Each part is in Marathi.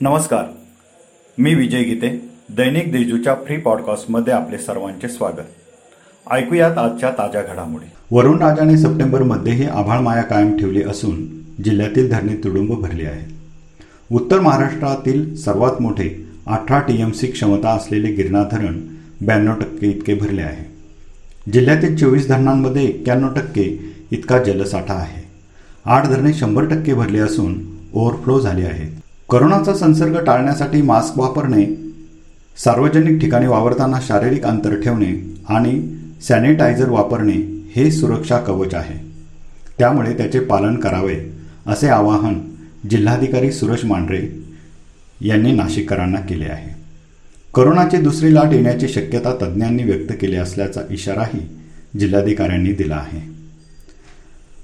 नमस्कार. मी विजय गीते दैनिक देजूच्या फ्री पॉडकास्टमध्ये आपले सर्वांचे स्वागत. ऐकूयात आजच्या ताज्या घडामोडी. वरुण राजाने सप्टेंबरमध्येही आभाळ माया कायम ठेवली असून जिल्ह्यातील धरणे तुडुंब भरली आहे. उत्तर महाराष्ट्रातील सर्वात मोठे अठरा टी एम सी क्षमता असलेले गिरणा धरण ब्याण्णव टक्के इतके भरले आहे. जिल्ह्यातील चोवीस धरणांमध्ये एक्क्याण्णव टक्के इतका जलसाठा आहे. आठ धरणे शंभर टक्के भरले असून ओव्हरफ्लो झाले आहेत. करोनाचा संसर्ग टाळण्यासाठी मास्क वापरणे सार्वजनिक ठिकाणी वावरताना शारीरिक अंतर ठेवणे आणि सॅनिटायझर वापरणे हे सुरक्षा कवच आहे. त्यामुळे त्याचे पालन करावे असे आवाहन जिल्हाधिकारी सुरेश मांढरे यांनी नाशिककरांना केले आहे. करोनाची दुसरी लाट येण्याची शक्यता तज्ज्ञांनी व्यक्त केली असल्याचा इशाराही जिल्हाधिकाऱ्यांनी दिला आहे.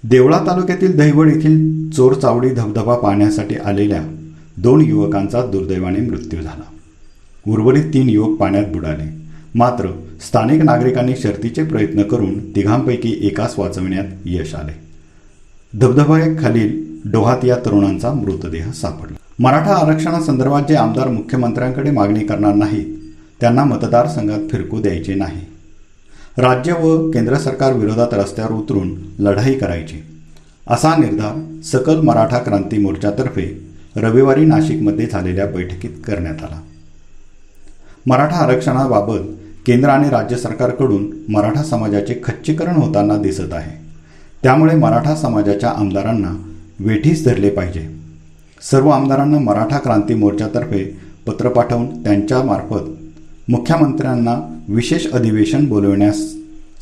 देवळा तालुक्यातील दहिवड येथील चोर चावडी धबधबा पाहण्यासाठी आलेल्या दोन युवकांचा दुर्दैवाने मृत्यू झाला. उर्वरित तीन युवक पाण्यात बुडाले. मात्र स्थानिक नागरिकांनी शर्तीचे प्रयत्न करून तिघांपैकी एकास वाचविण्यात यश आले. धबधब्याखालील डोहात या तरुणांचा मृतदेह सापडला. मराठा आरक्षणासंदर्भात जे आमदार मुख्यमंत्र्यांकडे मागणी करणार नाहीत त्यांना मतदारसंघात फिरकू द्यायचे नाही. राज्य व केंद्र सरकार विरोधात रस्त्यावर उतरून लढाई करायची. असा निर्धार सकल मराठा क्रांती मोर्चातर्फे रविवारी नाशिकमध्ये झालेल्या बैठकीत करण्यात आला. मराठा आरक्षणाबाबत केंद्र आणि राज्य सरकारकडून मराठा समाजाचे खच्चीकरण होताना दिसत आहे. त्यामुळे मराठा समाजाच्या आमदारांना वेठीस धरले पाहिजे. सर्व आमदारांना मराठा क्रांती मोर्चातर्फे पत्र पाठवून त्यांच्यामार्फत मुख्यमंत्र्यांना विशेष अधिवेशन बोलवण्यास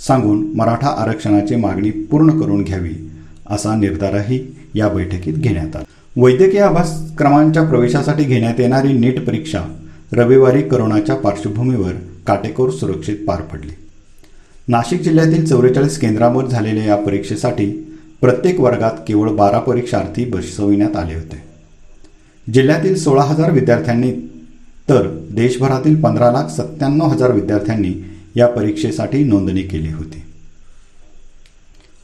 सांगून मराठा आरक्षणाची मागणी पूर्ण करून घ्यावी असा निर्धारही या बैठकीत घेण्यात आला. वैद्यकीय अभ्यासक्रमांच्या प्रवेशासाठी घेण्यात येणारी नीट परीक्षा रविवारी करोनाच्या पार्श्वभूमीवर काटेकोर सुरक्षित पार पडली. नाशिक जिल्ह्यातील चौवेचाळीस केंद्रांवर झालेल्या या परीक्षेसाठी प्रत्येक वर्गात केवळ बारा परीक्षार्थी बसविण्यात आले होते. जिल्ह्यातील सोळा हजार विद्यार्थ्यांनी तर देशभरातील पंधरा लाख सत्त्याण्णव हजार विद्यार्थ्यांनी या परीक्षेसाठी नोंदणी केली होती.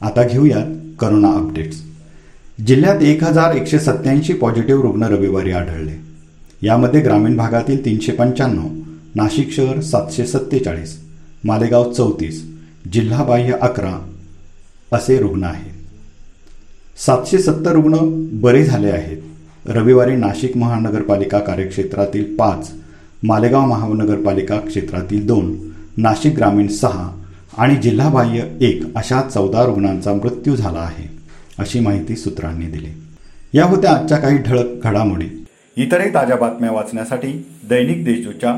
आता घेऊयात करोना अपडेट्स. जिल्ह्यात एक हजार एकशे सत्याऐंशी पॉझिटिव्ह रुग्ण रविवारी आढळले. यामध्ये ग्रामीण भागातील तीनशे पंच्याण्णव नाशिक शहर सातशे सत्तेचाळीस मालेगाव चौतीस जिल्हाबाह्य अकरा असे रुग्ण आहेत. सातशे सत्तर रुग्ण बरे झाले आहेत. रविवारी नाशिक महानगरपालिका कार्यक्षेत्रातील पाच मालेगाव महानगरपालिका क्षेत्रातील दोन नाशिक ग्रामीण सहा आणि जिल्हाबाह्य एक अशा चौदा रुग्णांचा मृत्यू झाला आहे. अशी माहिती सूत्रांनी दिली. या होत्या आजच्या काही ठळक घडामोडी. इतरही ताज्या बातम्या वाचण्यासाठी दैनिक देशदूतच्या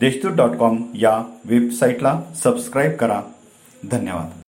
देशदूत डॉट कॉम या वेबसाईटला सबस्क्राईब करा. धन्यवाद.